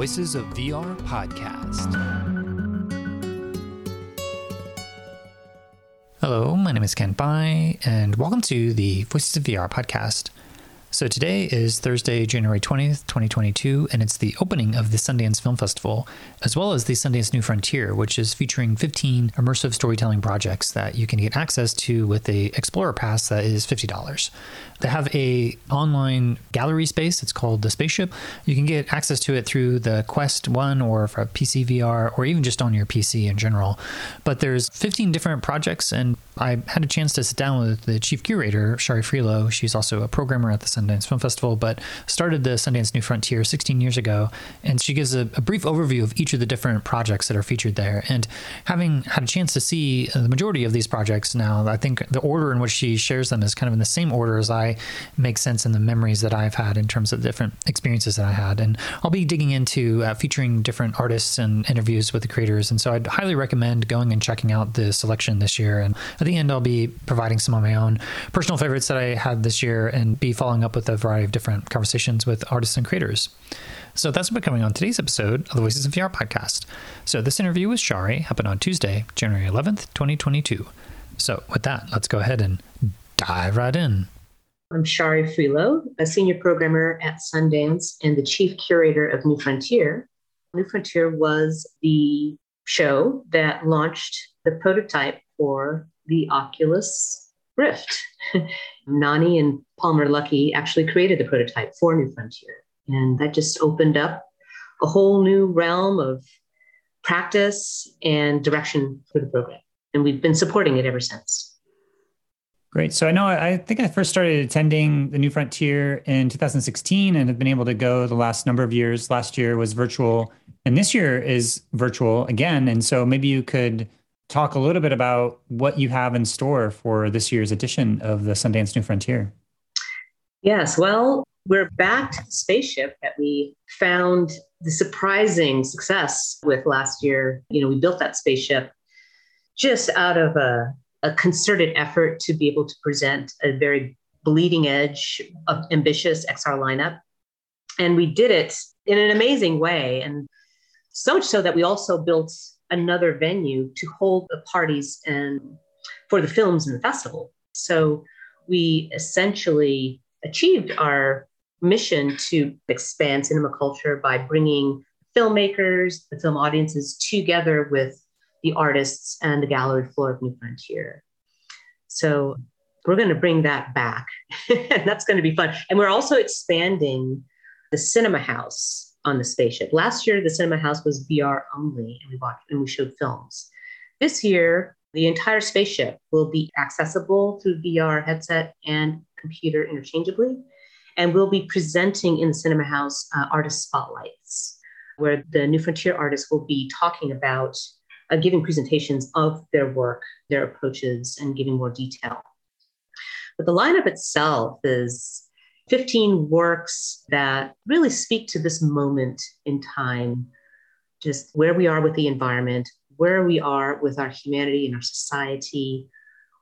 Voices of VR podcast. Hello, my name is Kent Bye, and welcome to the Voices of VR podcast. So today is Thursday, January 20th, 2022, and it's the opening of the Sundance Film Festival, as well as the Sundance New Frontier, which is featuring 15 immersive storytelling projects that you can get access to with a Explorer Pass that is $50. They have a online gallery space. It's called the Spaceship. You can get access to it through the Quest 1 or for PC VR or even just on your PC in general. But there's 15 different projects and I had a chance to sit down with the chief curator, Shari Frilot. She's also a programmer at the Sundance Film Festival, but started the Sundance New Frontier 16 years ago. And she gives a, a brief overview of each of the different projects that are featured there. And having had a chance to see the majority of these projects now, I think the order in which she shares them is kind of in the same order as I make sense in the memories that I've had in terms of different experiences that I had. And I'll be digging into uh, featuring different artists and interviews with the creators. And so I'd highly recommend going and checking out the selection this year. And at the end, I'll be providing some of my own personal favorites that I had this year and be following up with a variety of different conversations with artists and creators. So that's what's coming on today's episode of the Voices of VR podcast. So this interview with Shari happened on Tuesday, January 11th, 2022. So with that, let's go ahead and dive right in. I'm Shari Frilot, a senior programmer at Sundance and the chief curator of New Frontier. New Frontier was the show that launched the prototype for the Oculus Rift. Nonny and Palmer Luckey actually created the prototype for New Frontier. And that just opened up a whole new realm of practice and direction for the program. And we've been supporting it ever since. Great. So I know I think I first started attending the New Frontier in 2016 and have been able to go the last number of years. Last year was virtual and this year is virtual again. And so maybe you could talk a little bit about what you have in store for this year's edition of the Sundance New Frontier. Yes, well, we're back to the spaceship that we found the surprising success with last year. You know, we built that spaceship just out of a, a concerted effort to be able to present a very bleeding edge of ambitious XR lineup. And we did it in an amazing way. And so much so that we also built another venue to hold the parties and for the films in the festival. So we essentially achieved our mission to expand cinema culture by bringing filmmakers, the film audiences together with the artists and the gallery floor of New Frontier. So we're going to bring that back. and that's going to be fun. And we're also expanding the cinema house on the spaceship. Last year, the cinema house was VR only, and we watched and we showed films. This year, the entire spaceship will be accessible through VR headset and computer interchangeably, and we'll be presenting in the cinema house uh, artist spotlights, where the New Frontier artists will be talking about uh, giving presentations of their work, their approaches, and giving more detail. But the lineup itself is 15 works that really speak to this moment in time, just where we are with the environment, where we are with our humanity and our society,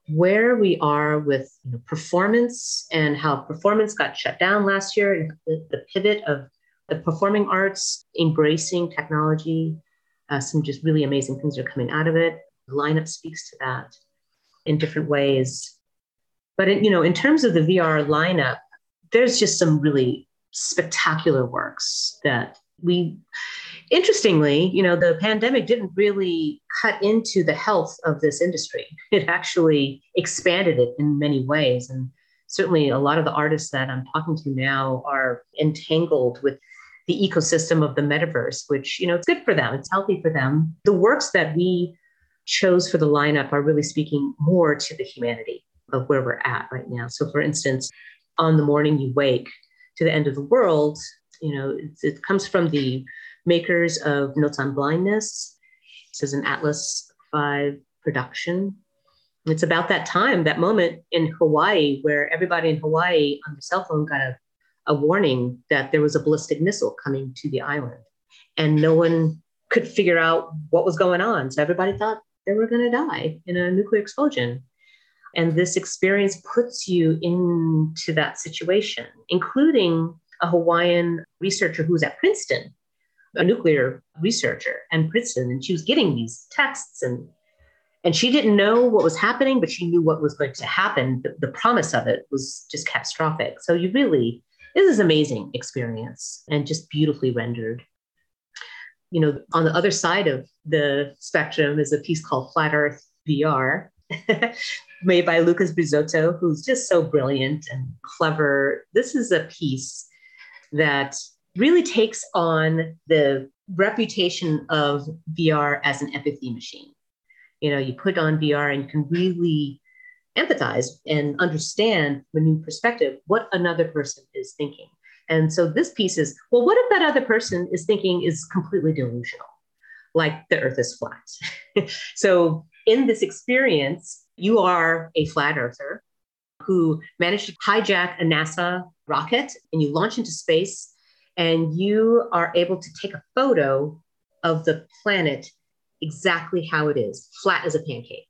where we are with you know, performance and how performance got shut down last year, and the, the pivot of the performing arts, embracing technology. Uh, some just really amazing things are coming out of it. The lineup speaks to that in different ways. But in, you know, in terms of the VR lineup, there's just some really spectacular works that we interestingly you know the pandemic didn't really cut into the health of this industry it actually expanded it in many ways and certainly a lot of the artists that i'm talking to now are entangled with the ecosystem of the metaverse which you know it's good for them it's healthy for them the works that we chose for the lineup are really speaking more to the humanity of where we're at right now so for instance on the morning you wake to the end of the world, you know, it, it comes from the makers of Notes on Blindness. This is an Atlas 5 production. It's about that time, that moment in Hawaii, where everybody in Hawaii on their cell phone got a, a warning that there was a ballistic missile coming to the island. And no one could figure out what was going on. So everybody thought they were going to die in a nuclear explosion. And this experience puts you into that situation, including a Hawaiian researcher who's at Princeton, a nuclear researcher and Princeton, and she was getting these texts and and she didn't know what was happening, but she knew what was going to happen. The, the promise of it was just catastrophic. So you really, this is amazing experience and just beautifully rendered. You know, on the other side of the spectrum is a piece called Flat Earth VR, made by Lucas Rizzotto, who's just so brilliant and clever. This is a piece that really takes on the reputation of VR as an empathy machine. You know, you put on VR and can really empathize and understand a new perspective what another person is thinking. And so this piece is well, what if that other person is thinking is completely delusional, like the earth is flat? so in this experience, you are a flat earther who managed to hijack a NASA rocket and you launch into space and you are able to take a photo of the planet exactly how it is, flat as a pancake.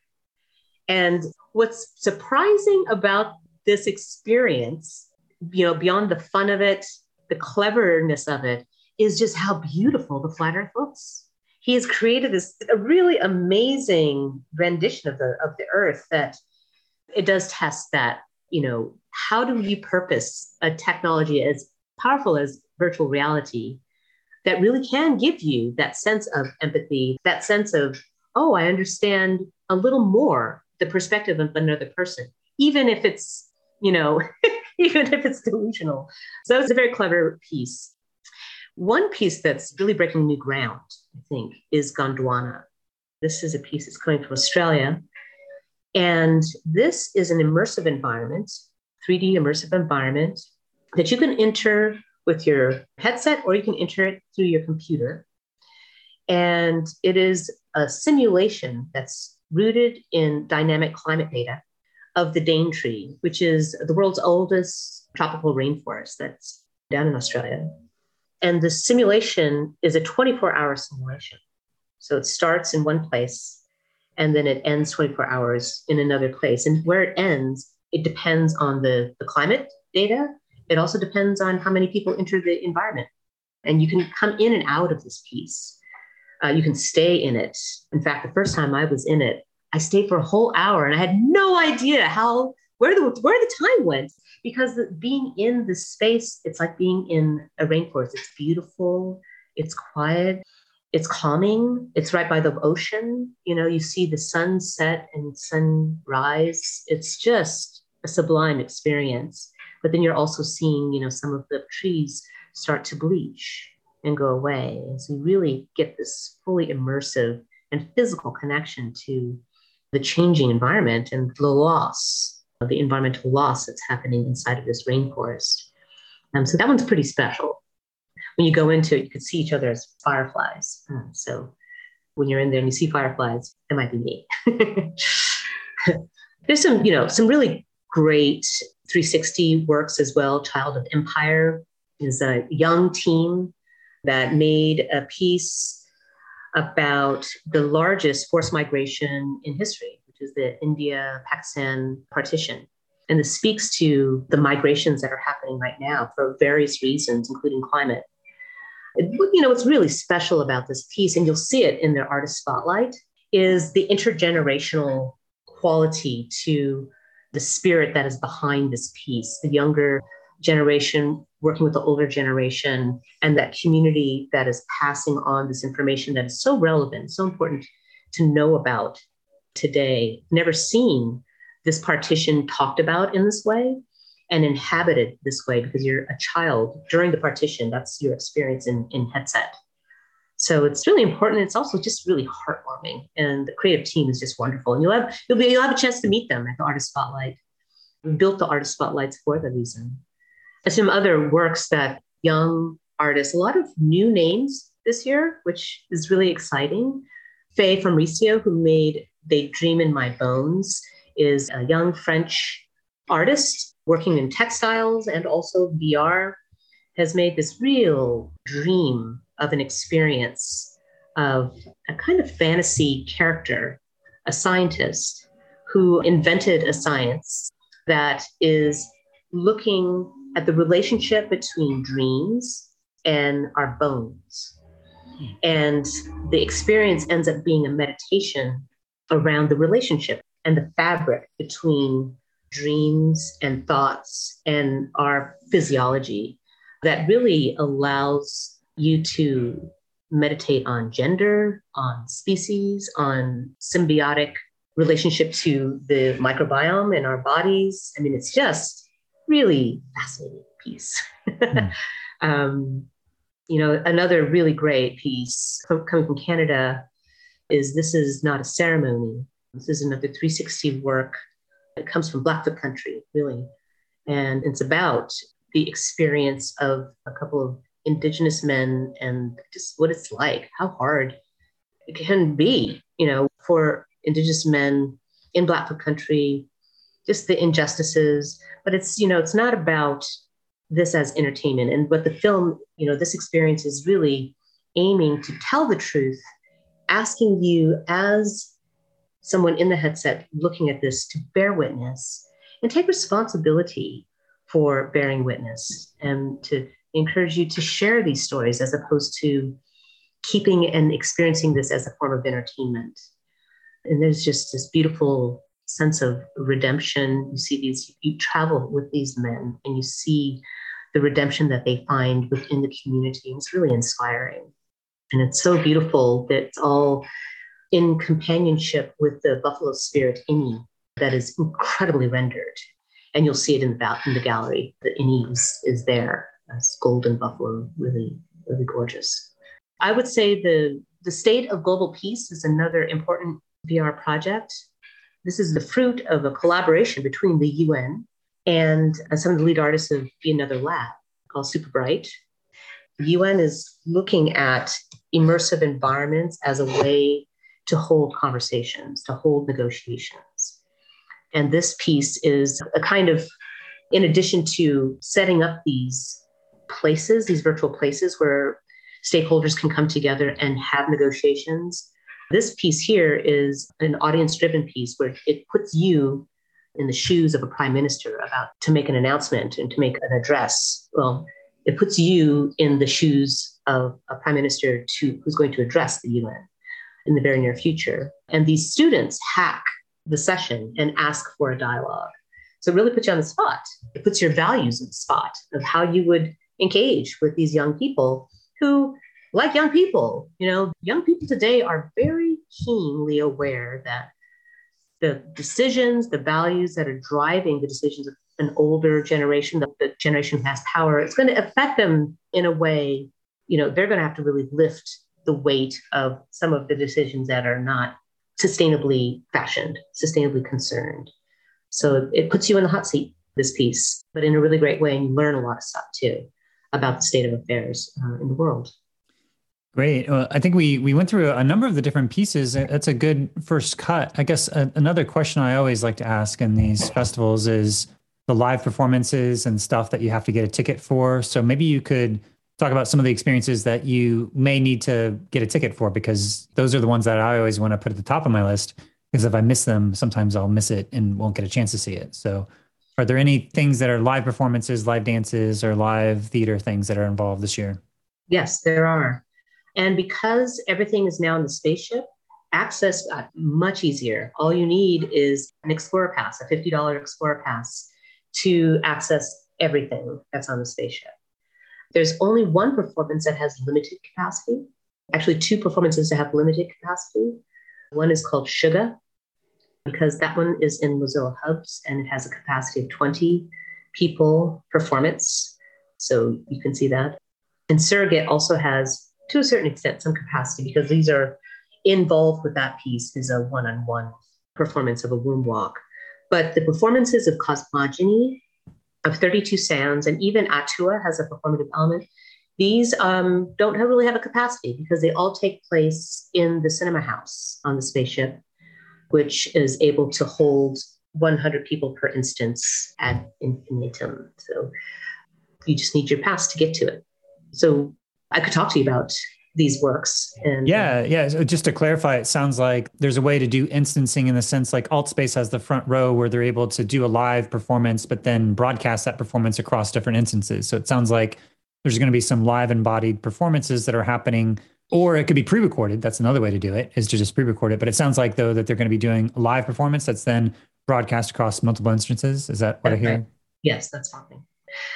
And what's surprising about this experience, you know, beyond the fun of it, the cleverness of it, is just how beautiful the flat earth looks. He has created this a really amazing rendition of the of the earth that it does test that, you know, how do we purpose a technology as powerful as virtual reality that really can give you that sense of empathy, that sense of, oh, I understand a little more the perspective of another person, even if it's, you know, even if it's delusional. So it's a very clever piece. One piece that's really breaking new ground, I think, is Gondwana. This is a piece that's coming from Australia. And this is an immersive environment, 3D immersive environment that you can enter with your headset or you can enter it through your computer. And it is a simulation that's rooted in dynamic climate data of the Daintree, which is the world's oldest tropical rainforest that's down in Australia. And the simulation is a 24 hour simulation. So it starts in one place and then it ends 24 hours in another place. And where it ends, it depends on the, the climate data it also depends on how many people enter the environment. And you can come in and out of this piece. Uh, you can stay in it. In fact, the first time I was in it, I stayed for a whole hour and I had no idea how where the where the time went because being in the space, it's like being in a rainforest. It's beautiful, it's quiet, it's calming. It's right by the ocean. You know, you see the sunset and sunrise. It's just a sublime experience but then you're also seeing you know some of the trees start to bleach and go away. And so you really get this fully immersive and physical connection to the changing environment and the loss the environmental loss that's happening inside of this rainforest. Um, so that one's pretty special. When you go into it you could see each other as fireflies. Um, so when you're in there and you see fireflies it might be me. There's some you know some really great 360 works as well. Child of Empire is a young team that made a piece about the largest forced migration in history, which is the India Pakistan partition. And this speaks to the migrations that are happening right now for various reasons, including climate. It, you know, what's really special about this piece, and you'll see it in their artist spotlight, is the intergenerational quality to the spirit that is behind this piece, the younger generation working with the older generation, and that community that is passing on this information that is so relevant, so important to know about today. Never seen this partition talked about in this way and inhabited this way because you're a child during the partition. That's your experience in, in headset. So it's really important. It's also just really heartwarming, and the creative team is just wonderful. And you'll have you'll be you'll have a chance to meet them at the Artist Spotlight. We built the Artist Spotlights for the reason. Some other works that young artists, a lot of new names this year, which is really exciting. Faye Formisano, who made They Dream in My Bones, is a young French artist working in textiles and also VR, has made this real dream of an experience of a kind of fantasy character, a scientist who invented a science that is looking at the relationship between dreams and our bones. And the experience ends up being a meditation around the relationship and the fabric between dreams and thoughts and our physiology that really allows you to meditate on gender, on species, on symbiotic relationship to the microbiome in our bodies. I mean, it's just really fascinating piece. Mm. um, you know, another really great piece coming from Canada is This is Not a Ceremony. This is another 360 work. It comes from Blackfoot country, really. And it's about the experience of a couple of Indigenous men and just what it's like, how hard it can be, you know, for Indigenous men in Blackfoot country, just the injustices. But it's, you know, it's not about this as entertainment. And what the film, you know, this experience is really aiming to tell the truth, asking you as someone in the headset looking at this to bear witness and take responsibility for bearing witness and to encourage you to share these stories as opposed to keeping and experiencing this as a form of entertainment. And there's just this beautiful sense of redemption. You see these, you travel with these men and you see the redemption that they find within the community. And It's really inspiring. And it's so beautiful that it's all in companionship with the Buffalo Spirit Ini that is incredibly rendered. And you'll see it in the, in the gallery. The Ini is, is there as golden buffalo, really, really gorgeous. I would say the, the state of global peace is another important VR project. This is the fruit of a collaboration between the UN and uh, some of the lead artists of Another Lab called Super Bright. The UN is looking at immersive environments as a way to hold conversations, to hold negotiations. And this piece is a kind of, in addition to setting up these places, these virtual places where stakeholders can come together and have negotiations, this piece here is an audience driven piece where it puts you in the shoes of a prime minister about to make an announcement and to make an address. Well, it puts you in the shoes of a prime minister to, who's going to address the UN in the very near future. And these students hack the session and ask for a dialogue. So it really puts you on the spot. It puts your values in the spot of how you would engage with these young people who, like young people, you know, young people today are very keenly aware that the decisions, the values that are driving the decisions of an older generation, the, generation who has power, it's going to affect them in a way, you know, they're going to have to really lift the weight of some of the decisions that are not sustainably fashioned, sustainably concerned. So it puts you in the hot seat, this piece, but in a really great way. And you learn a lot of stuff too about the state of affairs uh, in the world. Great. Well, I think we we went through a number of the different pieces. That's a good first cut. I guess a, another question I always like to ask in these festivals is the live performances and stuff that you have to get a ticket for. So maybe you could talk about some of the experiences that you may need to get a ticket for because those are the ones that I always want to put at the top of my list because if I miss them, sometimes I'll miss it and won't get a chance to see it. So are there any things that are live performances, live dances, or live theater things that are involved this year? Yes, there are. And because everything is now in the spaceship, access got much easier. All you need is an Explorer Pass, a $50 Explorer Pass, to access everything that's on the spaceship. There's only one performance that has limited capacity, actually, two performances that have limited capacity. One is called Sugar, because that one is in Mozilla Hubs and it has a capacity of 20 people performance. So you can see that. And Surrogate also has to a certain extent some capacity because these are involved with that piece is a one-on-one performance of a womb walk. But the performances of cosmogony, of 32 sounds, and even Atua has a performative element. These um, don't have, really have a capacity because they all take place in the cinema house on the spaceship, which is able to hold 100 people per instance at infinitum. So you just need your pass to get to it. So I could talk to you about these works. And yeah, yeah. So just to clarify, it sounds like there's a way to do instancing in the sense like AltSpace has the front row where they're able to do a live performance, but then broadcast that performance across different instances. So it sounds like there's going to be some live embodied performances that are happening Or it could be pre-recorded. That's another way to do it, is to just pre-record it. But it sounds like though that they're going to be doing a live performance that's then broadcast across multiple instances. Is that what that's I hear? Right. Yes, that's happening.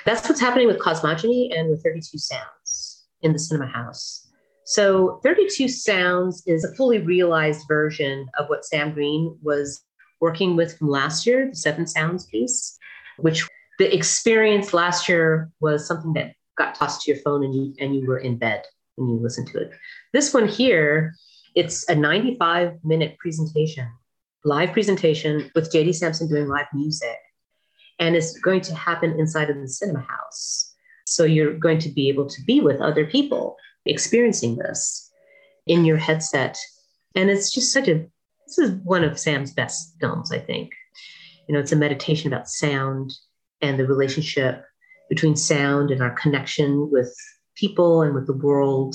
That's what's happening with Cosmogony and with 32 Sounds in the cinema house. So 32 Sounds is a fully realized version of what Sam Green was working with from last year, the Seven Sounds piece, which the experience last year was something that got tossed to your phone and you and you were in bed when you listened to it. This one here, it's a 95 minute presentation, live presentation with JD Samson doing live music. And it's going to happen inside of the cinema house. So you're going to be able to be with other people experiencing this in your headset. And it's just such a, this is one of Sam's best films, I think. You know, it's a meditation about sound and the relationship between sound and our connection with people and with the world.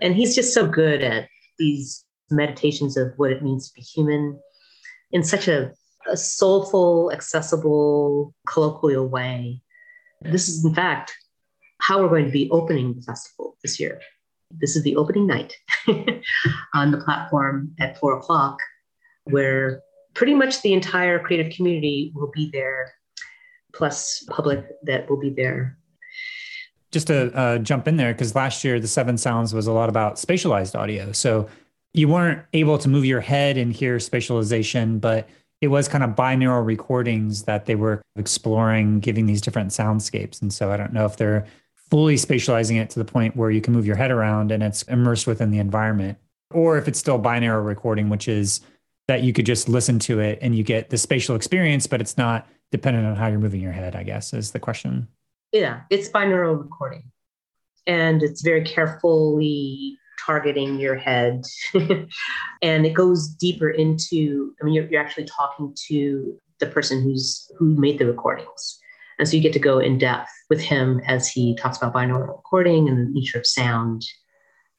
And he's just so good at these meditations of what it means to be human in such a, a soulful, accessible, colloquial way. This is, in fact, how we're going to be opening the festival this year. This is the opening night on the platform at four o'clock, where pretty much the entire creative community will be there, plus public that will be there. Just to uh, jump in there, because last year the Seven Sounds was a lot about spatialized audio. So you weren't able to move your head and hear spatialization, but it was kind of binaural recordings that they were exploring, giving these different soundscapes. And so I don't know if they're fully spatializing it to the point where you can move your head around and it's immersed within the environment, or if it's still binaural recording, which is that you could just listen to it and you get the spatial experience, but it's not dependent on how you're moving your head, I guess, is the question. Yeah, it's binaural recording. And it's very carefully targeting your head. and it goes deeper into, I mean, you're, you're actually talking to the person who's who made the recordings. And so you get to go in depth with him as he talks about binaural recording and the nature of sound.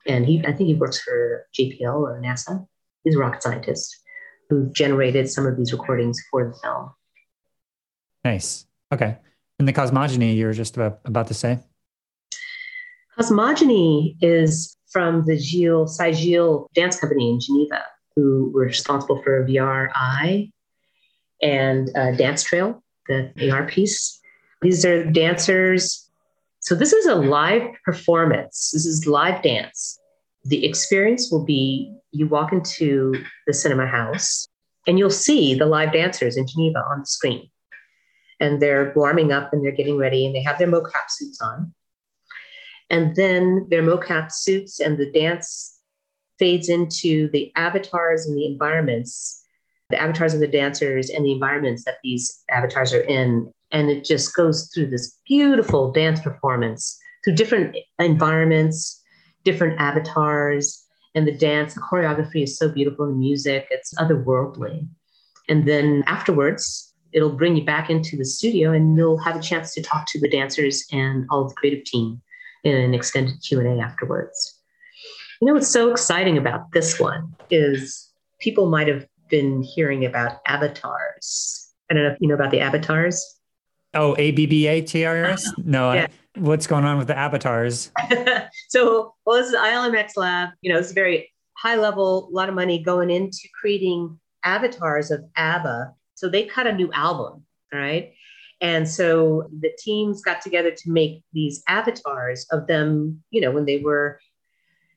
And he, I think he works for JPL or NASA. He's a rocket scientist who generated some of these recordings for the film. Nice. Okay. And the cosmogony you were just about, about to say? Cosmogony is from the Gilles, Gilles Dance Company in Geneva, who were responsible for VRI and uh, Dance Trail, the AR piece. These are dancers. So this is a live performance. This is live dance. The experience will be you walk into the cinema house and you'll see the live dancers in Geneva on the screen. And they're warming up and they're getting ready and they have their mocap suits on. And then their mocap suits and the dance fades into the avatars and the environments, the avatars of the dancers and the environments that these avatars are in. And it just goes through this beautiful dance performance through different environments, different avatars. And the dance, the choreography is so beautiful, the music, it's otherworldly. And then afterwards, it'll bring you back into the studio and you'll have a chance to talk to the dancers and all the creative team in an extended Q&A afterwards. You know what's so exciting about this one is people might have been hearing about avatars. I don't know if you know about the avatars. Oh, A B B A T R S? Uh-huh. No, yeah. I, what's going on with the avatars? so, well, this is ILMX Lab. You know, it's very high level, a lot of money going into creating avatars of ABBA. So they cut a new album, all right? And so the teams got together to make these avatars of them, you know, when they were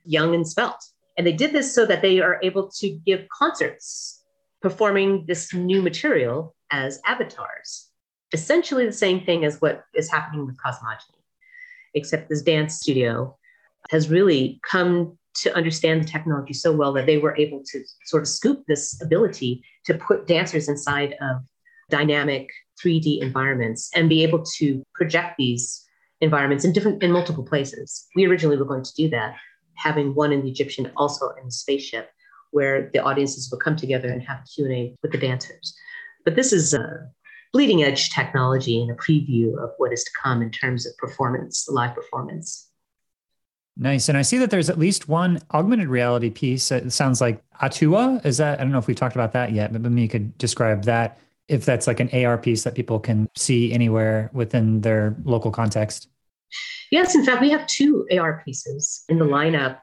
young and svelte. And they did this so that they are able to give concerts performing this new material as avatars. Essentially the same thing as what is happening with Cosmogony, except this dance studio has really come to understand the technology so well that they were able to sort of scoop this ability to put dancers inside of dynamic 3D environments and be able to project these environments in different in multiple places. We originally were going to do that, having one in the Egyptian, also in the spaceship, where the audiences would come together and have Q&A with the dancers. But this is a bleeding edge technology and a preview of what is to come in terms of performance, live performance. Nice. And I see that there's at least one augmented reality piece. It sounds like Atua. Is that, I don't know if we talked about that yet, but maybe you could describe that if that's like an AR piece that people can see anywhere within their local context. Yes, in fact, we have two AR pieces in the lineup.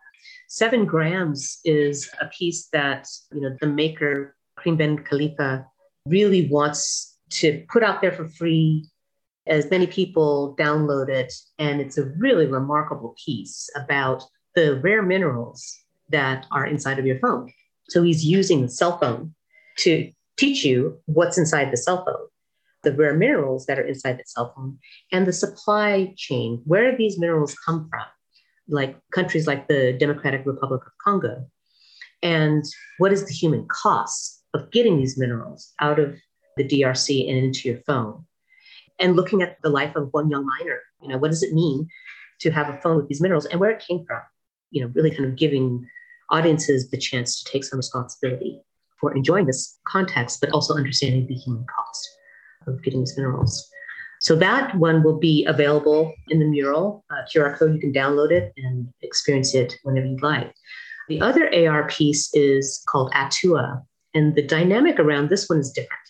seven grams is a piece that you know the maker Karim Ben Khelifa really wants to put out there for free as many people download it and it's a really remarkable piece about the rare minerals that are inside of your phone so he's using the cell phone to teach you what's inside the cell phone the rare minerals that are inside the cell phone and the supply chain where these minerals come from like countries like the Democratic Republic of Congo. And what is the human cost of getting these minerals out of the DRC and into your phone? And looking at the life of one young miner, you know, what does it mean to have a phone with these minerals and where it came from? You know, really kind of giving audiences the chance to take some responsibility for enjoying this context, but also understanding the human cost of getting these minerals. So that one will be available in the mural uh, QR code. You can download it and experience it whenever you'd like. The other AR piece is called Atua, and the dynamic around this one is different.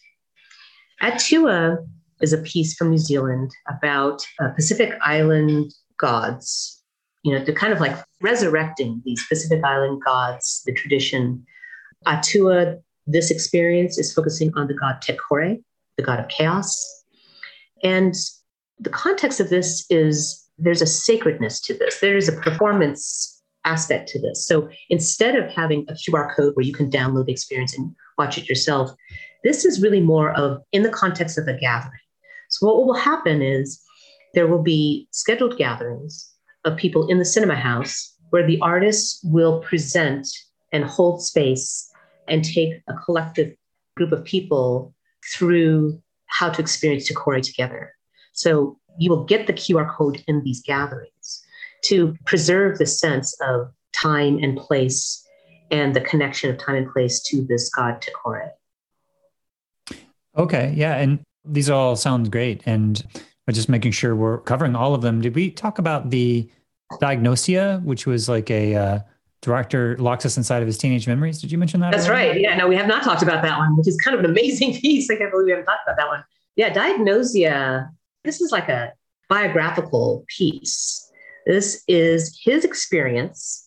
Atua is a piece from New Zealand about uh, Pacific Island gods, you know, they're kind of like resurrecting these Pacific Island gods, the tradition. Atua, this experience is focusing on the god Te Kore, the god of chaos, and the context of this is there's a sacredness to this, there is a performance aspect to this. So instead of having a QR code where you can download the experience and watch it yourself, this is really more of in the context of a gathering. So what will happen is there will be scheduled gatherings of people in the cinema house where the artists will present and hold space and take a collective group of people through how to experience Te Kore together. So you will get the QR code in these gatherings to preserve the sense of time and place and the connection of time and place to this god Te Kore. Okay, yeah, and these all sound great, and just making sure we're covering all of them. Did we talk about the diagnosia, which was like a uh, director locks us inside of his teenage memories. Did you mention that? That's already? right. Yeah, no, we have not talked about that one, which is kind of an amazing piece. I can't believe we haven't talked about that one. Yeah, Diagnosia, this is like a biographical piece. This is his experience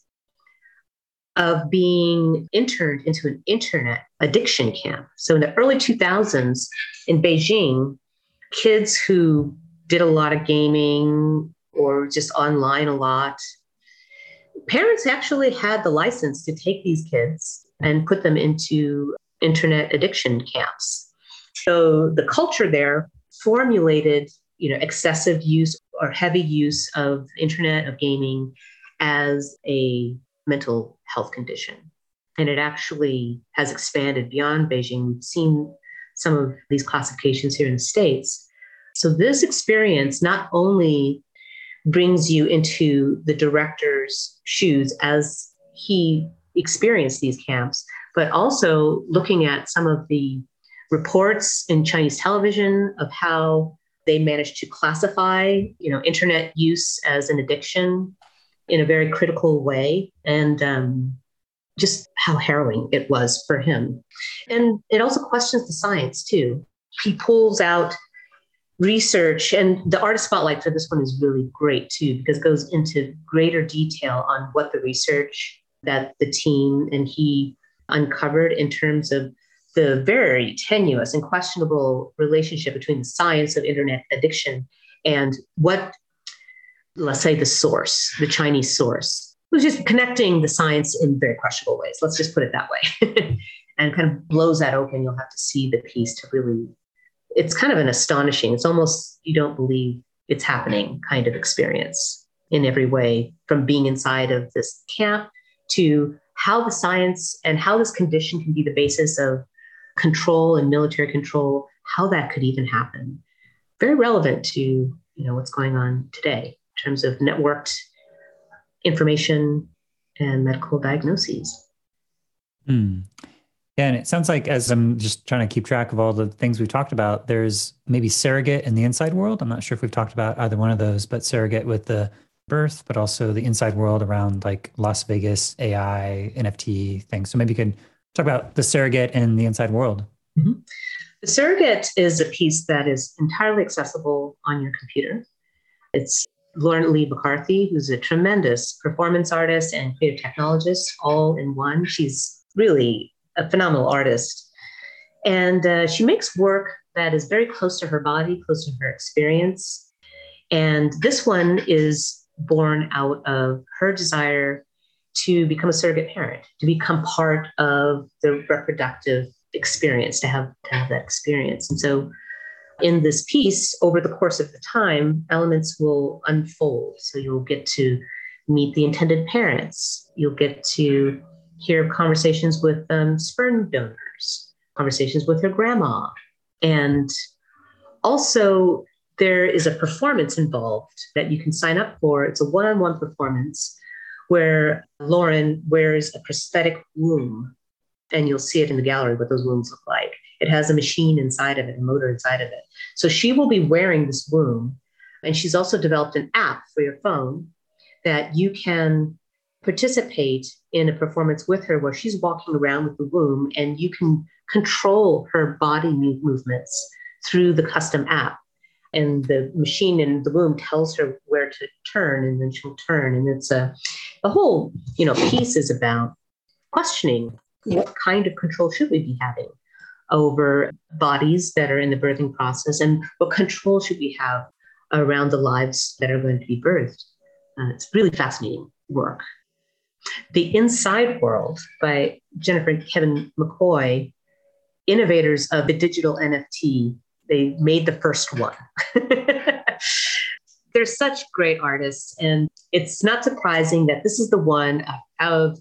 of being interned into an internet addiction camp. So in the early 2000s in Beijing, kids who did a lot of gaming or just online a lot parents actually had the license to take these kids and put them into internet addiction camps. So the culture there formulated, you know, excessive use or heavy use of internet of gaming as a mental health condition. And it actually has expanded beyond Beijing. We've seen some of these classifications here in the States. So this experience not only brings you into the director's shoes as he experienced these camps, but also looking at some of the reports in Chinese television of how they managed to classify, you know, internet use as an addiction in a very critical way, and um, just how harrowing it was for him. And it also questions the science too. He pulls out research and the artist spotlight for this one is really great too because it goes into greater detail on what the research that the team and he uncovered in terms of the very tenuous and questionable relationship between the science of internet addiction and what let's say the source the chinese source who's just connecting the science in very questionable ways. Let's just put it that way. And kind of blows that open. You'll have to see the piece to really it's kind of an astonishing, it's almost you don't believe it's happening kind of experience in every way from being inside of this camp to how the science and how this condition can be the basis of control and military control, how that could even happen. Very relevant to you know what's going on today terms of networked information and medical diagnoses. Mm. Yeah, and it sounds like as I'm just trying to keep track of all the things we've talked about, there's maybe surrogate in the inside world. I'm not sure if we've talked about either one of those, but surrogate with the birth, but also the inside world around like Las Vegas AI, NFT things. So maybe you could talk about the surrogate and the inside world. Mm-hmm. The surrogate is a piece that is entirely accessible on your computer. It's Lauren Lee McCarthy, who's a tremendous performance artist and creative technologist, all in one. She's really a phenomenal artist. And uh, she makes work that is very close to her body, close to her experience. And this one is born out of her desire to become a surrogate parent, to become part of the reproductive experience, to have, to have that experience. And so in this piece, over the course of the time, elements will unfold. So you'll get to meet the intended parents. You'll get to hear conversations with um, sperm donors, conversations with her grandma. And also, there is a performance involved that you can sign up for. It's a one on one performance where Lauren wears a prosthetic womb, and you'll see it in the gallery what those wombs look like. It has a machine inside of it, a motor inside of it. So she will be wearing this womb. And she's also developed an app for your phone that you can participate in a performance with her where she's walking around with the womb and you can control her body movements through the custom app. And the machine in the womb tells her where to turn and then she'll turn. And it's a the whole, you know, piece is about questioning what kind of control should we be having over bodies that are in the birthing process and what control should we have around the lives that are going to be birthed. Uh, it's really fascinating work. The Inside World by Jennifer and Kevin McCoy, innovators of the digital NFT, they made the first one. They're such great artists, and it's not surprising that this is the one out of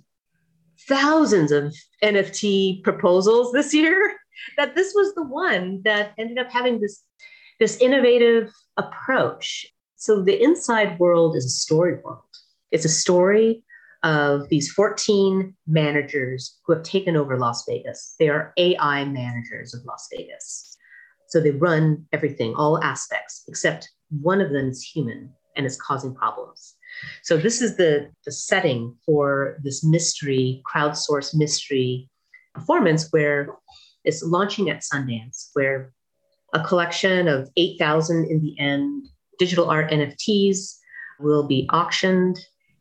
thousands of NFT proposals this year that this was the one that ended up having this, this innovative approach. So the inside world is a story world. It's a story of these 14 managers who have taken over Las Vegas. They are AI managers of Las Vegas. So they run everything, all aspects, except one of them is human and is causing problems. So this is the, the setting for this mystery, crowdsourced mystery performance where is launching at Sundance, where a collection of 8,000 in the end digital art NFTs will be auctioned.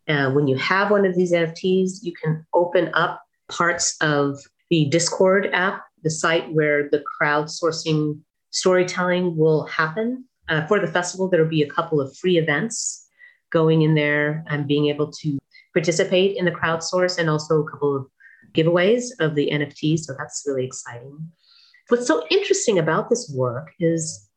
Uh, when you have one of these NFTs, you can open up parts of the Discord app, the site where the crowdsourcing storytelling will happen. Uh, for the festival, there will be a couple of free events going in there and being able to participate in the crowdsource and also a couple of giveaways of the NFTs. So that's really exciting. What's so interesting about this work is,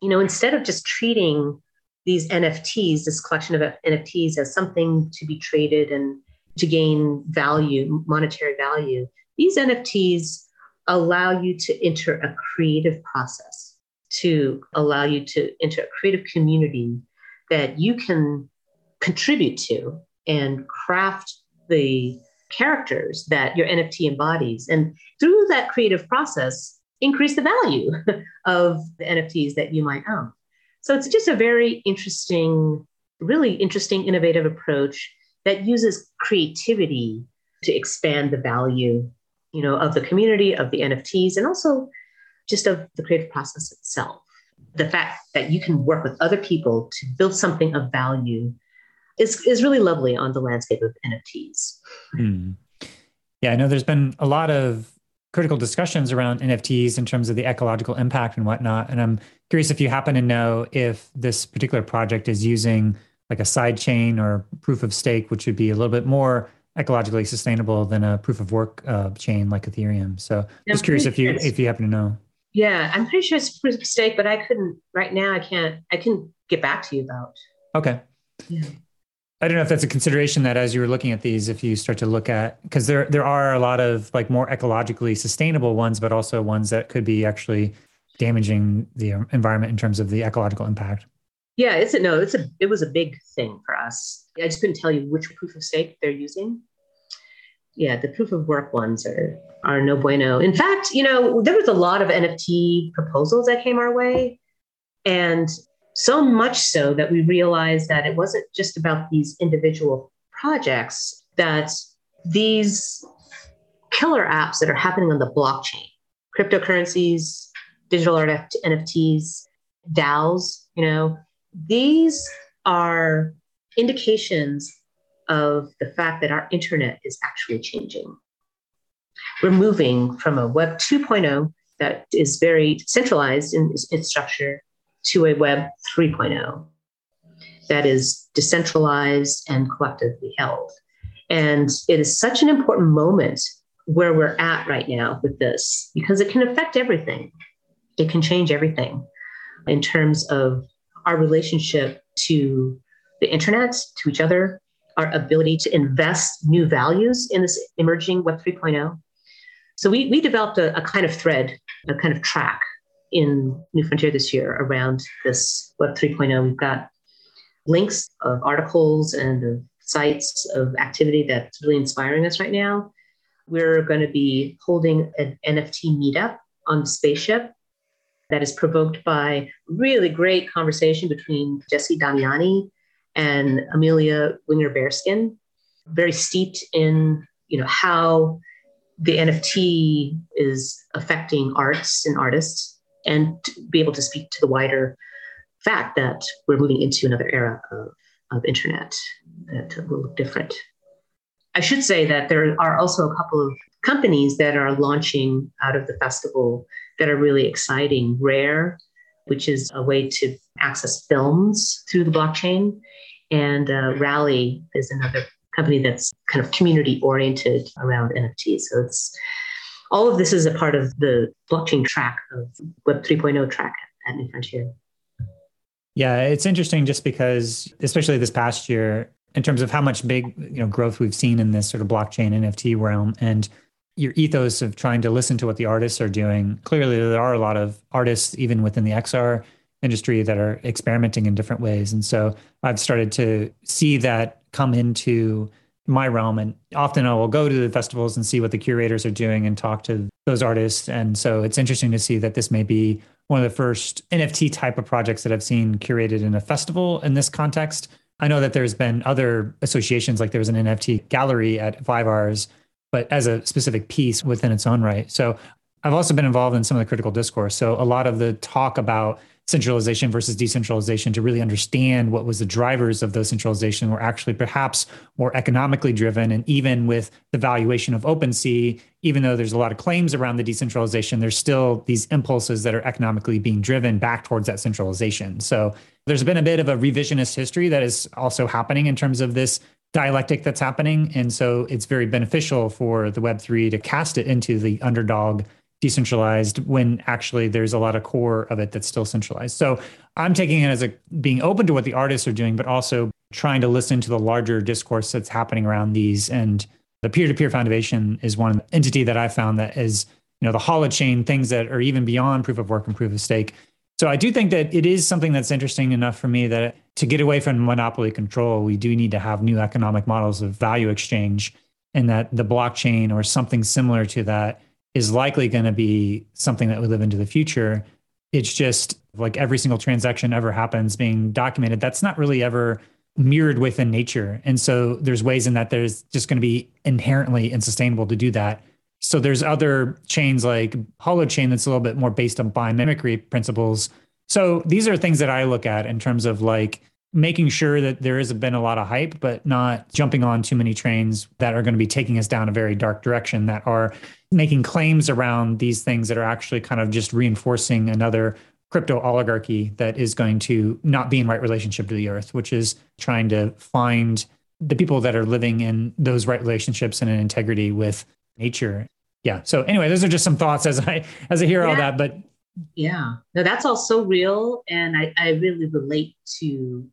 you know, instead of just treating these NFTs, this collection of NFTs, as something to be traded and to gain value, monetary value, these NFTs allow you to enter a creative process, to allow you to enter a creative community that you can contribute to and craft the characters that your NFT embodies. And through that creative process, increase the value of the NFTs that you might own. So it's just a very interesting, really interesting, innovative approach that uses creativity to expand the value, you know, of the community, of the NFTs, and also just of the creative process itself. The fact that you can work with other people to build something of value is, is really lovely on the landscape of NFTs. Hmm. Yeah, I know there's been a lot of critical discussions around NFTs in terms of the ecological impact and whatnot. And I'm curious if you happen to know if this particular project is using like a side chain or proof of stake, which would be a little bit more ecologically sustainable than a proof of work uh, chain like Ethereum. So just curious if you if you happen to know. Yeah, I'm pretty sure it's proof of stake, but I couldn't right now. I can't. I can get back to you about. Okay. Yeah. I don't know if that's a consideration that as you were looking at these, if you start to look at because there there are a lot of like more ecologically sustainable ones, but also ones that could be actually damaging the um, environment in terms of the ecological impact. Yeah, it's a no, it's a it was a big thing for us. I just couldn't tell you which proof of stake they're using. Yeah, the proof of work ones are are no bueno. In fact, you know, there was a lot of NFT proposals that came our way. And so much so that we realized that it wasn't just about these individual projects, that these killer apps that are happening on the blockchain, cryptocurrencies, digital art NFTs, DAOs, you know, these are indications of the fact that our internet is actually changing. We're moving from a Web 2.0 that is very centralized in its structure to a Web 3.0 that is decentralized and collectively held. And it is such an important moment where we're at right now with this because it can affect everything. It can change everything in terms of our relationship to the internet, to each other, our ability to invest new values in this emerging Web 3.0. So we, we developed a, a kind of thread, a kind of track in New Frontier this year around this Web 3.0. We've got links of articles and of sites of activity that's really inspiring us right now. We're going to be holding an NFT meetup on spaceship that is provoked by really great conversation between Jesse Damiani and Amelia Winger Bearskin, very steeped in you know how the NFT is affecting arts and artists, and be able to speak to the wider fact that we're moving into another era of, of internet that will look different. I should say that there are also a couple of companies that are launching out of the festival that are really exciting. Rare, which is a way to access films through the blockchain, and uh, Rally is another company that's kind of community oriented around NFTs. So it's all of this is a part of the blockchain track of Web 3.0 track at New Frontier. Yeah, it's interesting just because, especially this past year, in terms of how much big you know growth we've seen in this sort of blockchain NFT realm, and your ethos of trying to listen to what the artists are doing. Clearly, there are a lot of artists even within the XR industry that are experimenting in different ways, and so I've started to see that come into my realm and often I will go to the festivals and see what the curators are doing and talk to those artists and so it's interesting to see that this may be one of the first NFT type of projects that I've seen curated in a festival in this context. I know that there's been other associations, like there was an NFT gallery at Five Rs, but as a specific piece within its own right. So I've also been involved in some of the critical discourse. So a lot of the talk about centralization versus decentralization to really understand what was the drivers of those centralization were actually perhaps more economically driven. And even with the valuation of OpenSea even though there's a lot of claims around the decentralization there's still these impulses that are economically being driven back towards that centralization. So there's been a bit of a revisionist history that is also happening in terms of this dialectic that's happening. And so it's very beneficial for the web3 to cast it into the underdog decentralized when actually there's a lot of core of it that's still centralized. So I'm taking it as a being open to what the artists are doing, but also trying to listen to the larger discourse that's happening around these. And the peer-to-peer foundation is one entity that I found that is, you know, the holochain things that are even beyond proof of work and proof of stake. So I do think that it is something that's interesting enough for me that to get away from monopoly control, we do need to have new economic models of value exchange and that the blockchain or something similar to that is likely going to be something that we live into the future. It's just like every single transaction ever happens being documented. That's not really ever mirrored within nature. And so there's ways in that there's just going to be inherently unsustainable to do that. So there's other chains like Holochain that's a little bit more based on biomimicry principles. So these are things that I look at in terms of like making sure that there has been a lot of hype, but not jumping on too many trains that are going to be taking us down a very dark direction that are making claims around these things that are actually kind of just reinforcing another crypto oligarchy that is going to not be in right relationship to the earth, which is trying to find the people that are living in those right relationships and in integrity with nature. Yeah. So anyway, those are just some thoughts as I as I hear yeah. all that. But yeah, no, that's all so real, and I, I really relate to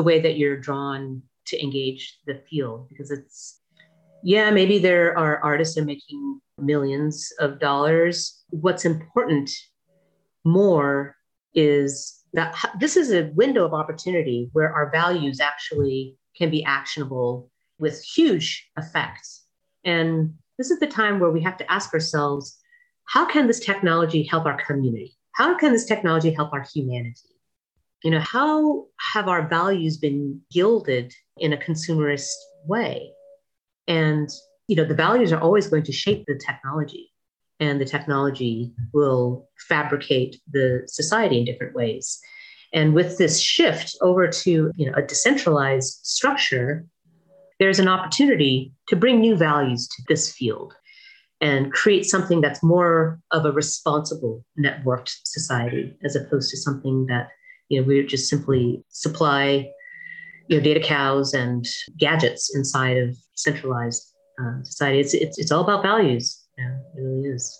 the way that you're drawn to engage the field because it's yeah maybe there are artists are making millions of dollars. What's important more is that this is a window of opportunity where our values actually can be actionable with huge effects and this is the time where we have to ask ourselves how can this technology help our community? How can this technology help our humanity you know, how have our values been gilded in a consumerist way? And, you know, the values are always going to shape the technology, and the technology will fabricate the society in different ways. And with this shift over to you know, a decentralized structure, there's an opportunity to bring new values to this field and create something that's more of a responsible networked society as opposed to something that you know we just simply supply you know data cows and gadgets inside of centralized uh, society it's, it's it's all about values yeah it really is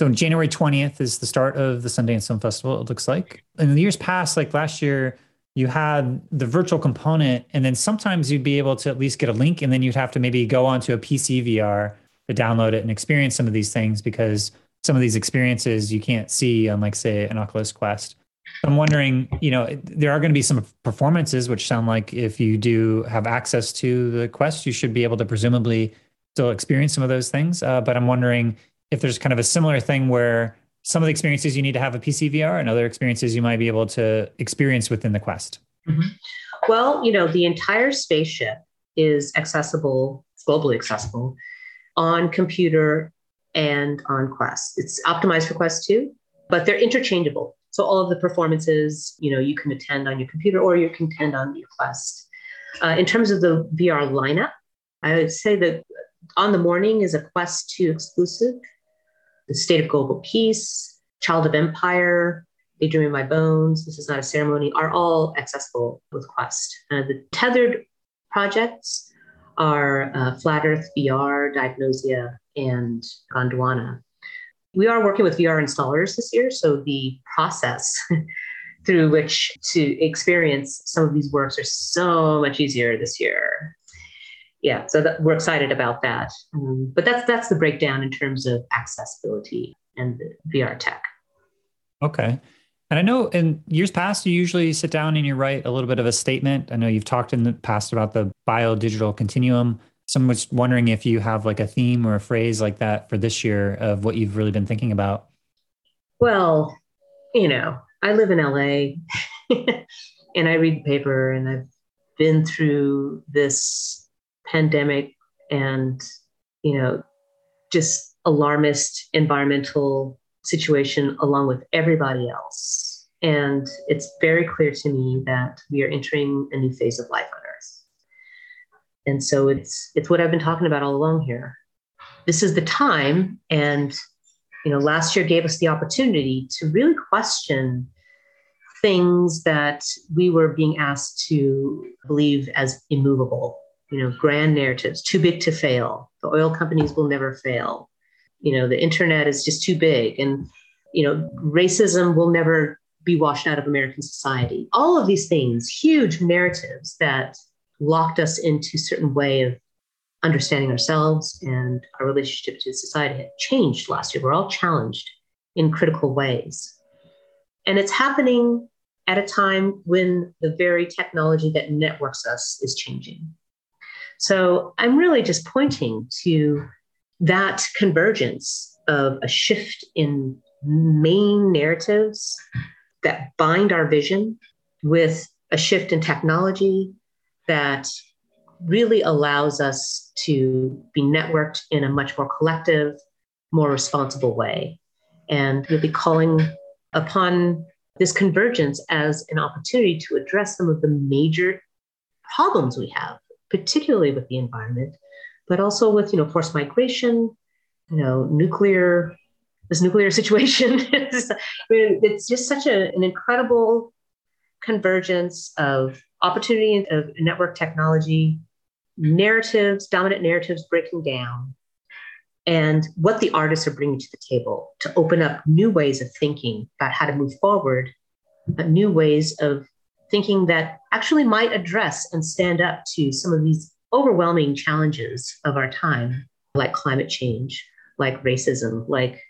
so January 20th is the start of the Sundance Film Festival, it looks like. In the years past, like last year, you had the virtual component, and then sometimes you'd be able to at least get a link, and then you'd have to maybe go onto a PC VR to download it and experience some of these things because some of these experiences you can't see on, like, say, an Oculus Quest. I'm wondering, you know, there are going to be some performances which sound like if you do have access to the Quest, you should be able to presumably still experience some of those things. Uh, but I'm wondering if there's kind of a similar thing where some of the experiences you need to have a PC VR and other experiences you might be able to experience within the Quest. Mm-hmm. Well, you know, the entire spaceship is accessible, globally accessible on computer and on Quest. It's optimized for Quest 2, but they're interchangeable. So all of the performances, you know, you can attend on your computer or you can attend on your Quest. Uh, in terms of the VR lineup, I would say that on the morning is a Quest 2 exclusive the State of Global Peace, Child of Empire, They Daydream in My Bones, This Is Not a Ceremony are all accessible with Quest. Uh, the tethered projects are uh, Flat Earth VR, Diagnosia, and Gondwana. We are working with VR installers this year, so the process through which to experience some of these works are so much easier this year yeah, so that, we're excited about that. Um, but that's that's the breakdown in terms of accessibility and VR tech. Okay. And I know in years past, you usually sit down and you write a little bit of a statement. I know you've talked in the past about the bio digital continuum. So I'm just wondering if you have like a theme or a phrase like that for this year of what you've really been thinking about. Well, you know, I live in LA and I read the paper and I've been through this pandemic and you know just alarmist environmental situation along with everybody else and it's very clear to me that we are entering a new phase of life and so it's it's what i've been talking about all along here this is the time and you know last year gave us the opportunity to really question things that we were being asked to believe as immovable you know, grand narratives, too big to fail. The oil companies will never fail. You know, the internet is just too big. And, you know, racism will never be washed out of American society. All of these things, huge narratives that locked us into a certain way of understanding ourselves and our relationship to society had changed last year. We're all challenged in critical ways. And it's happening at a time when the very technology that networks us is changing. So I'm really just pointing to that convergence of a shift in main narratives that bind our vision with a shift in technology that really allows us to be networked in a much more collective, more responsible way. And really calling upon this convergence as an opportunity to address some of the major problems we have particularly with the environment, but also with you know forced migration, you know nuclear this nuclear situation. it's just such a, an incredible convergence of opportunity of network technology, narratives, dominant narratives breaking down, and what the artists are bringing to the table to open up new ways of thinking about how to move forward, new ways of thinking that actually might address and stand up to some of these overwhelming challenges of our time, like climate change, like racism, like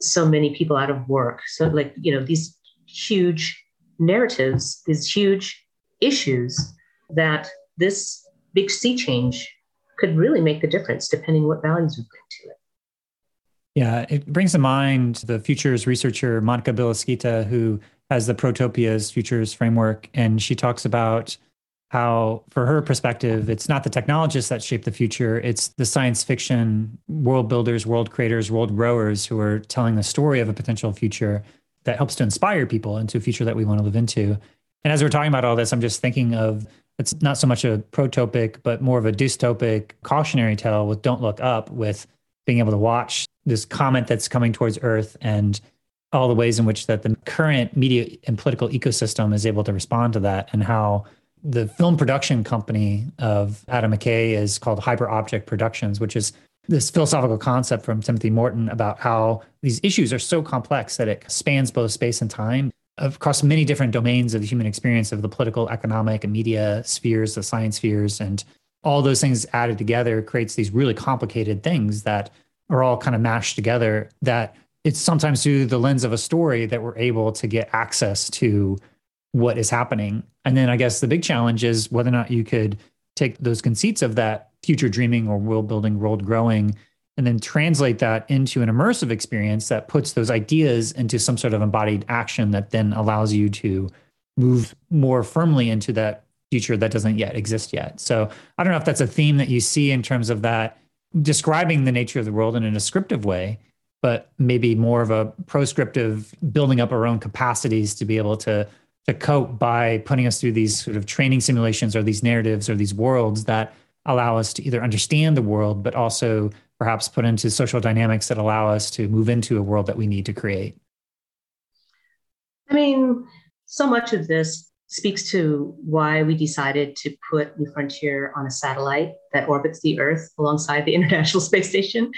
so many people out of work. So, like, you know, these huge narratives, these huge issues that this big sea change could really make the difference depending what values we bring to it. Yeah, it brings to mind the futures researcher Monika Bielskyte, who has the Protopias Futures framework, and she talks about how, for her perspective, it's not the technologists that shape the future; it's the science fiction world builders, world creators, world rowers who are telling the story of a potential future. that helps to inspire people into a future that we want to live into. And as we're talking about all this, I'm just thinking of it's not so much a protopic, but more of a dystopic cautionary tale with Don't Look Up, with being able to watch this comet that's coming towards Earth and all the ways in which that the current media and political ecosystem is able to respond to that and how the film production company of Adam McKay is called Hyper Object Productions, which is this philosophical concept from Timothy Morton about how these issues are so complex that it spans both space and time across many different domains of the human experience of the political, economic, and media spheres, the science spheres, and all those things added together creates these really complicated things that are all kind of mashed together that it's sometimes through the lens of a story that we're able to get access to what is happening. And then I guess the big challenge is whether or not you could take those conceits of that future dreaming or world building, world growing, and then translate that into an immersive experience that puts those ideas into some sort of embodied action that then allows you to move more firmly into that future that doesn't yet exist yet. So I don't know if that's a theme that you see in terms of that describing the nature of the world in a descriptive way, but maybe more of a proscriptive building up our own capacities to be able to to cope by putting us through these sort of training simulations or these narratives or these worlds that allow us to either understand the world, but also perhaps put into social dynamics that allow us to move into a world that we need to create? I mean, so much of this speaks to why we decided to put New Frontier on a satellite that orbits the Earth alongside the International Space Station.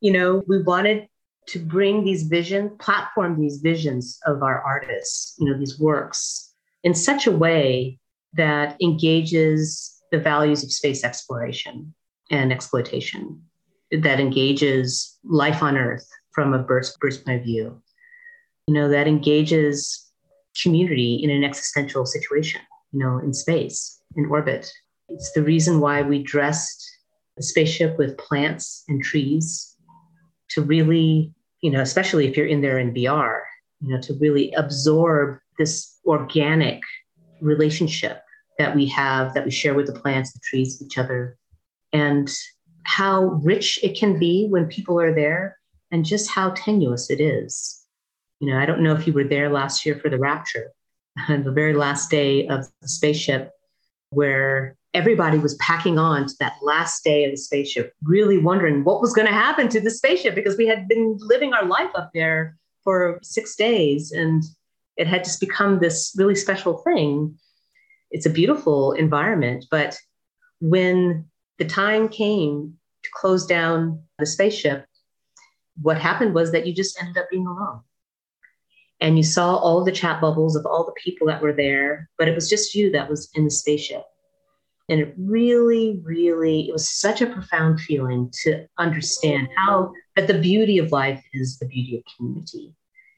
You know, we wanted to bring these visions, platform these visions of our artists, you know, these works in such a way that engages the values of space exploration and exploitation, that engages life on Earth from a bird's, bird's point of view, you know, that engages community in an existential situation, you know, in space, in orbit. It's the reason why we dressed the spaceship with plants and trees to really, you know, especially if you're in there in VR, you know, to really absorb this organic relationship that we have, that we share with the plants, the trees, each other, and how rich it can be when people are there and just how tenuous it is. You know, I don't know if you were there last year for the rapture, the very last day of the spaceship, where everybody was packing on to that last day of the spaceship, really wondering what was going to happen to the spaceship because we had been living our life up there for six days and it had just become this really special thing it's a beautiful environment. But when the time came to close down the spaceship, what happened was that you just ended up being alone. And you saw all the chat bubbles of all the people that were there, but it was just you that was in the spaceship. And it really, really, it was such a profound feeling to understand how that the beauty of life is the beauty of community.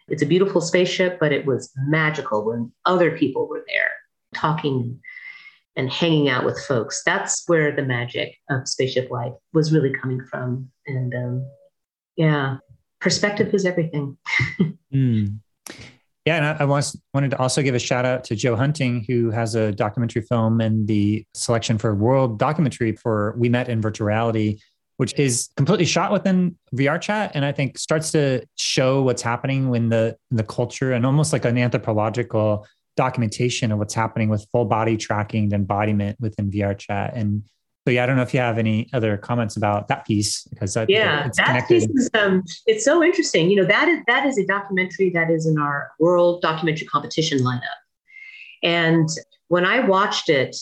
It's a beautiful spaceship, but it was magical when other people were there talking and hanging out with folks. That's where the magic of spaceship life was really coming from. And um, yeah, perspective is everything. mm. Yeah, and I, I was, wanted to also give a shout out to Joe Hunting, who has a documentary film and the selection for World Documentary for We Met in Virtual Reality, which is completely shot within VR chat, and I think starts to show what's happening when the the culture and almost like an anthropological documentation of what's happening with full body tracking and embodiment within VR chat. And so, yeah, I don't know if you have any other comments about that piece because I, yeah, that connected. piece is um, it's so interesting. You know, that is that is a documentary that is in our world documentary competition lineup. And when I watched it,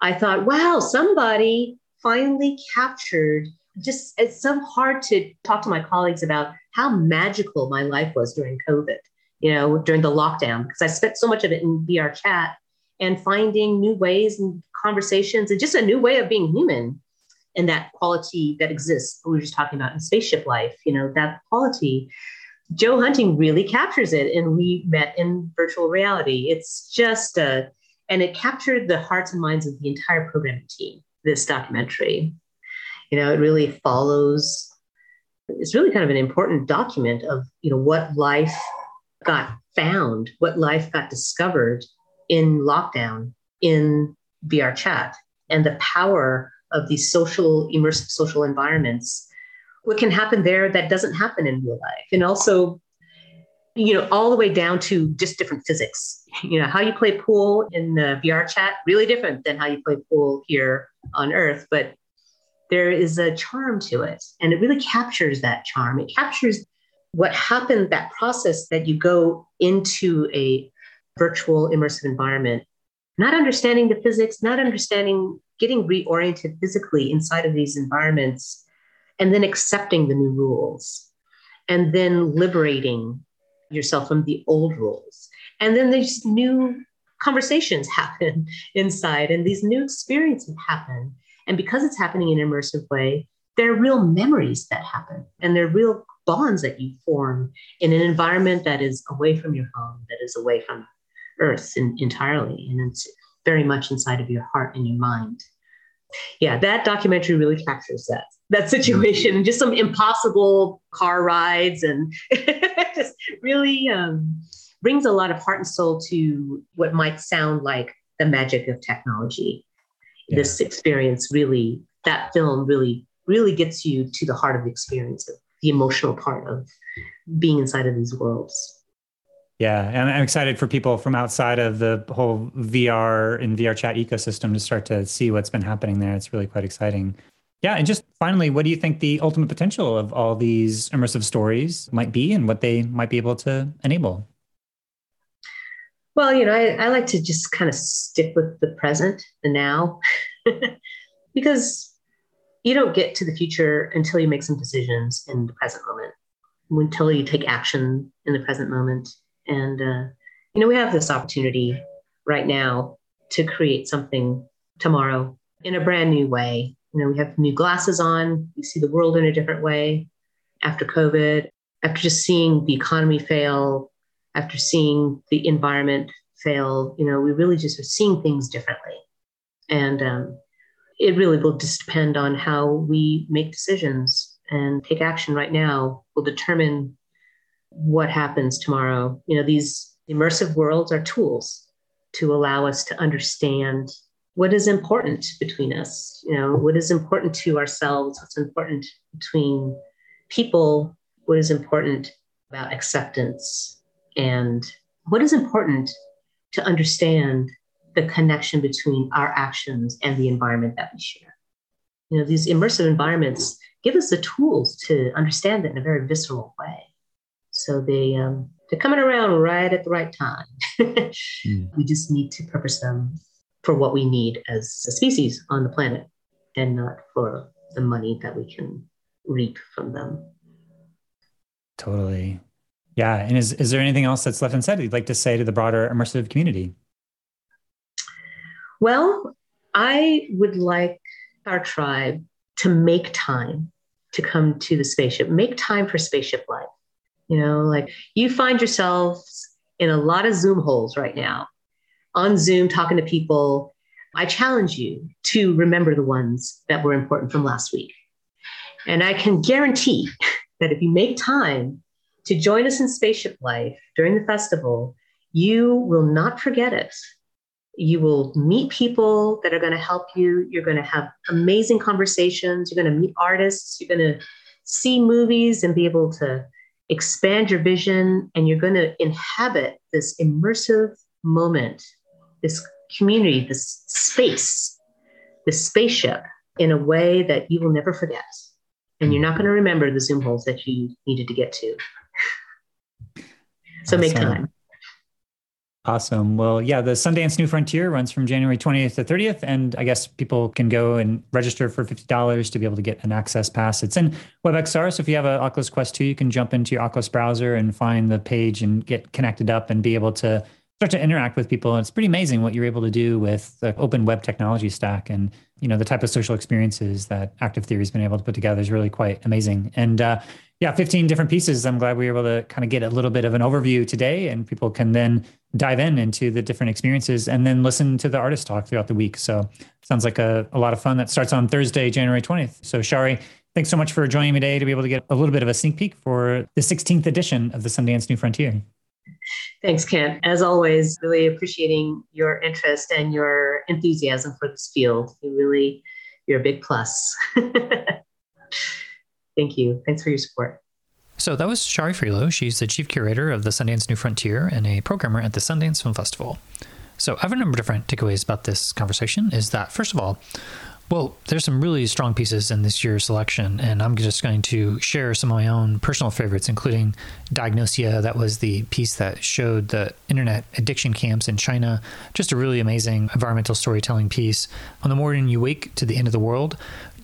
I thought, wow, somebody finally captured. Just it's so hard to talk to my colleagues about how magical my life was during COVID you know, during the lockdown, because I spent so much of it in VR chat and finding new ways and conversations and just a new way of being human and that quality that exists. We were just talking about in spaceship life, you know, that quality. Joe Hunting really captures it, and we met in virtual reality. It's just a, and it captured the hearts and minds of the entire programming team. This documentary, you know, it really follows. It's really kind of an important document of you know what life got found, what life got discovered in lockdown, in VR chat, and the power of these social, immersive social environments. What can happen there that doesn't happen in real life? And also, you know, all the way down to just different physics. You know, how you play pool in the VR chat, really different than how you play pool here on Earth, but there is a charm to it. And it really captures that charm. It captures what happened, that process that you go into a virtual immersive environment, not understanding the physics, not understanding, getting reoriented physically inside of these environments, and then accepting the new rules, and then liberating yourself from the old rules. And then these new conversations happen inside, and these new experiences happen. And because it's happening in an immersive way, there are real memories that happen, and there are real bonds that you form in an environment that is away from your home, that is away from Earth in, entirely. And it's very much inside of your heart and your mind. Yeah, that documentary really captures that that situation and just some impossible car rides and just really um, brings a lot of heart and soul to what might sound like the magic of technology. Yeah. This experience really, that film really, really gets you to the heart of the experience of the emotional part of being inside of these worlds. Yeah, and I'm excited for people from outside of the whole VR and VR chat ecosystem to start to see what's been happening there. It's really quite exciting. Yeah, and just finally, what do you think the ultimate potential of all these immersive stories might be and what they might be able to enable? Well, you know, I, I like to just kind of stick with the present, the now, because you don't get to the future until you make some decisions in the present moment, until you take action in the present moment. And, uh, you know, we have this opportunity right now to create something tomorrow in a brand new way you know, we have new glasses on, we see the world in a different way after COVID, after just seeing the economy fail, after seeing the environment fail, you know, we really just are seeing things differently. And um, it really will just depend on how we make decisions and take action right now will determine what happens tomorrow. You know, these immersive worlds are tools to allow us to understand what is important between us you know what is important to ourselves what's important between people what is important about acceptance and what is important to understand the connection between our actions and the environment that we share you know these immersive environments give us the tools to understand it in a very visceral way so they um, they're coming around right at the right time mm. we just need to purpose them for what we need as a species on the planet and not for the money that we can reap from them. Totally. Yeah. And is, is there anything else that's left unsaid you'd like to say to the broader immersive community? Well, I would like our tribe to make time to come to the spaceship, make time for spaceship life. You know, like you find yourselves in a lot of Zoom holes right now on Zoom talking to people, I challenge you to remember the ones that were important from last week. And I can guarantee that if you make time to join us in Spaceship Life during the festival, you will not forget it. You will meet people that are going to help you. You're going to have amazing conversations. You're going to meet artists. You're going to see movies and be able to expand your vision. And you're going to inhabit this immersive moment this community, this space, this spaceship in a way that you will never forget. And you're not going to remember the Zoom holes that you needed to get to. So make time. Awesome. Well, yeah, the Sundance New Frontier runs from January 20th to 30th. And I guess people can go and register for $50 to be able to get an access pass. It's in WebXR. So if you have an Oculus Quest 2, you can jump into your Oculus browser and find the page and get connected up and be able to start to interact with people. And it's pretty amazing what you're able to do with the open web technology stack and you know the type of social experiences that Active Theory has been able to put together is really quite amazing. And uh, yeah, 15 different pieces. I'm glad we were able to kind of get a little bit of an overview today, and people can then dive in into the different experiences and then listen to the artist talk throughout the week. So sounds like a, a lot of fun. That starts on Thursday, January 20th. So Shari, thanks so much for joining me today to be able to get a little bit of a sneak peek for the 16th edition of the Sundance New Frontier. Thanks, Kent. As always, really appreciating your interest and your enthusiasm for this field. You really, you're a big plus. Thank you. Thanks for your support. So that was Shari Frilot. She's the chief curator of the Sundance New Frontier and a programmer at the Sundance Film Festival. So I have a number of different takeaways about this conversation. Is that first of all, well, there's some really strong pieces in this year's selection, and I'm just going to share some of my own personal favorites, including Diagnosia. That was the piece that showed the internet addiction camps in China. Just a really amazing environmental storytelling piece. On the morning you wake to the end of the world,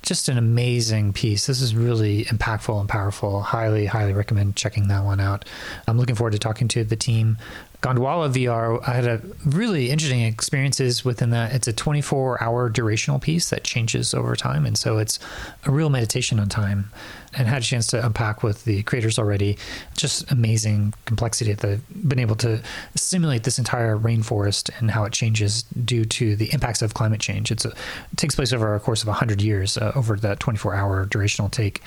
just an amazing piece. This is really impactful and powerful. Highly, highly recommend checking that one out. I'm looking forward to talking to the team. Gondwana VR, I had a really interesting experiences within that. It's a 24 hour durational piece that changes over time. And so it's a real meditation on time and had a chance to unpack with the creators already. Just amazing complexity that they've been able to simulate this entire rainforest and how it changes due to the impacts of climate change. A, it takes place over a course of 100 years uh, over that 24 hour durational take.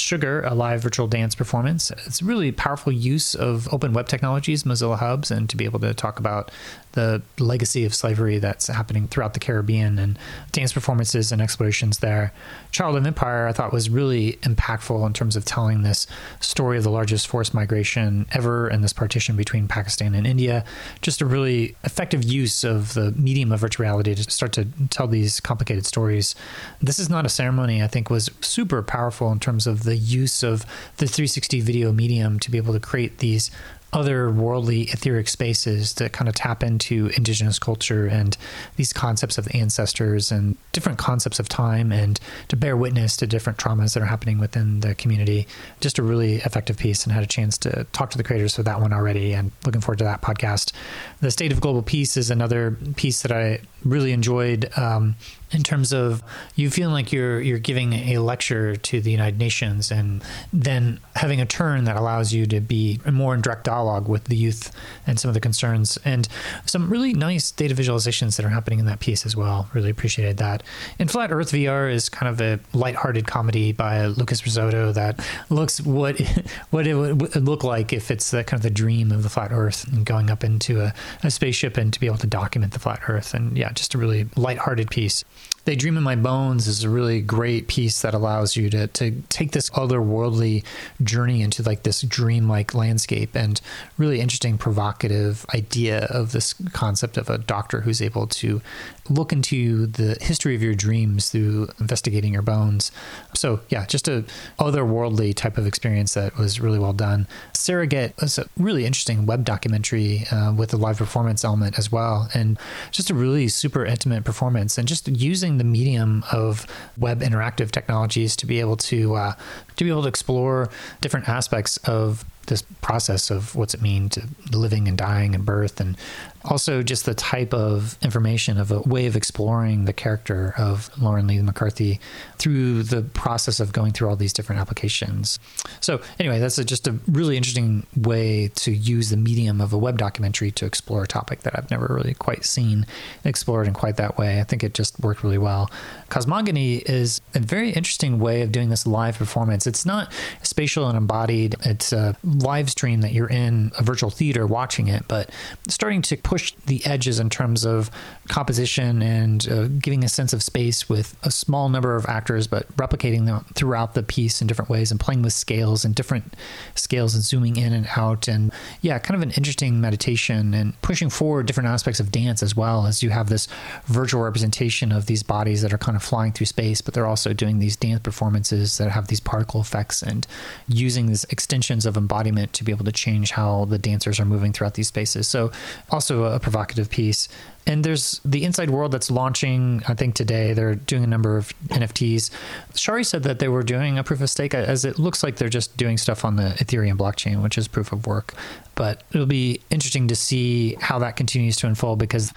Sugar, a live virtual dance performance. It's a really powerful use of open web technologies, Mozilla Hubs, and to be able to talk about the legacy of slavery that's happening throughout the Caribbean and dance performances and explorations there. Child of Empire, I thought, was really impactful in terms of telling this story of the largest forced migration ever and this partition between Pakistan and India. Just a really effective use of the medium of virtual reality to start to tell these complicated stories. This is not a ceremony, I think, was super powerful in terms of the use of the 360 video medium to be able to create these otherworldly etheric spaces that kind of tap into indigenous culture and these concepts of the ancestors and different concepts of time and to bear witness to different traumas that are happening within the community. Just a really effective piece and had a chance to talk to the creators for that one already and looking forward to that podcast. The State of Global Peace is another piece that I really enjoyed. Um, in terms of you feeling like you're you're giving a lecture to the United Nations and then having a turn that allows you to be more in direct dialogue with the youth and some of the concerns and some really nice data visualizations that are happening in that piece as well. Really appreciated that. And Flat Earth VR is kind of a lighthearted comedy by Lucas Rizzotto that looks what what it would look like if it's the kind of the dream of the flat Earth and going up into a, a spaceship and to be able to document the flat Earth and yeah, just a really lighthearted piece. They Dream in My Bones is a really great piece that allows you to, to take this otherworldly journey into like this dreamlike landscape and really interesting, provocative idea of this concept of a doctor who's able to look into the history of your dreams through investigating your bones. So yeah, just a otherworldly type of experience that was really well done. Surrogate was a really interesting web documentary uh, with a live performance element as well, and just a really super intimate performance, and just using the medium of web interactive technologies to be able to uh, to be able to explore different aspects of this process of what's it mean to living and dying and birth and also just the type of information of a way of exploring the character of Lauren Lee McCarthy through the process of going through all these different applications. So anyway, that's a, just a really interesting way to use the medium of a web documentary to explore a topic that I've never really quite seen explored in quite that way. I think it just worked really well. Cosmogony is a very interesting way of doing this live performance. It's not spatial and embodied. It's a live stream that you're in a virtual theater watching it, but starting to push the edges in terms of composition and uh, giving a sense of space with a small number of actors, but replicating them throughout the piece in different ways and playing with scales and different scales and zooming in and out. And yeah, kind of an interesting meditation and pushing forward different aspects of dance as well as you have this virtual representation of these bodies that are kind of flying through space, but they're also doing these dance performances that have these particle effects and using these extensions of embodiment to be able to change how the dancers are moving throughout these spaces. So also a provocative piece. And there's the Inside World that's launching, I think today. They're doing a number of NFTs. Shari said that they were doing a proof of stake, as it looks like they're just doing stuff on the Ethereum blockchain, which is proof of work. But it'll be interesting to see how that continues to unfold because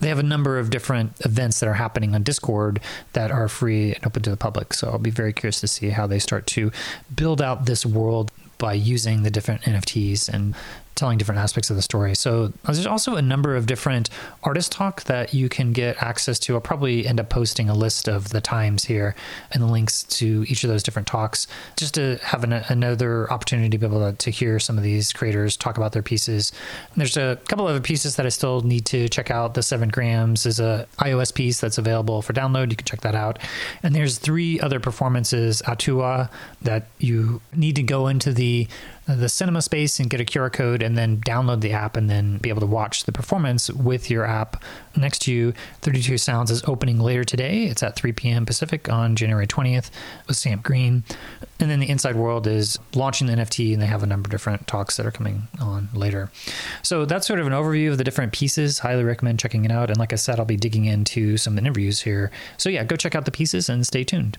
they have a number of different events that are happening on Discord that are free and open to the public. So I'll be very curious to see how they start to build out this world by using the different NFTs and telling different aspects of the story. So there's also a number of different artist talk that you can get access to. I'll probably end up posting a list of the times here and the links to each of those different talks just to have an, another opportunity to be able to, to hear some of these creators talk about their pieces. There's a couple other pieces that I still need to check out. The seven grams is a iOS piece that's available for download. You can check that out. And there's three other performances, Atua, that you need to go into the the cinema space and get a QR code and then download the app and then be able to watch the performance with your app next to you. 32 Sounds is opening later today. It's at 3 p.m. Pacific on January 20th with Sam Green. And then the Inside World is launching the NFT and they have a number of different talks that are coming on later. So that's sort of an overview of the different pieces. Highly recommend checking it out. And like I said, I'll be digging into some interviews here. So yeah, go check out the pieces and stay tuned.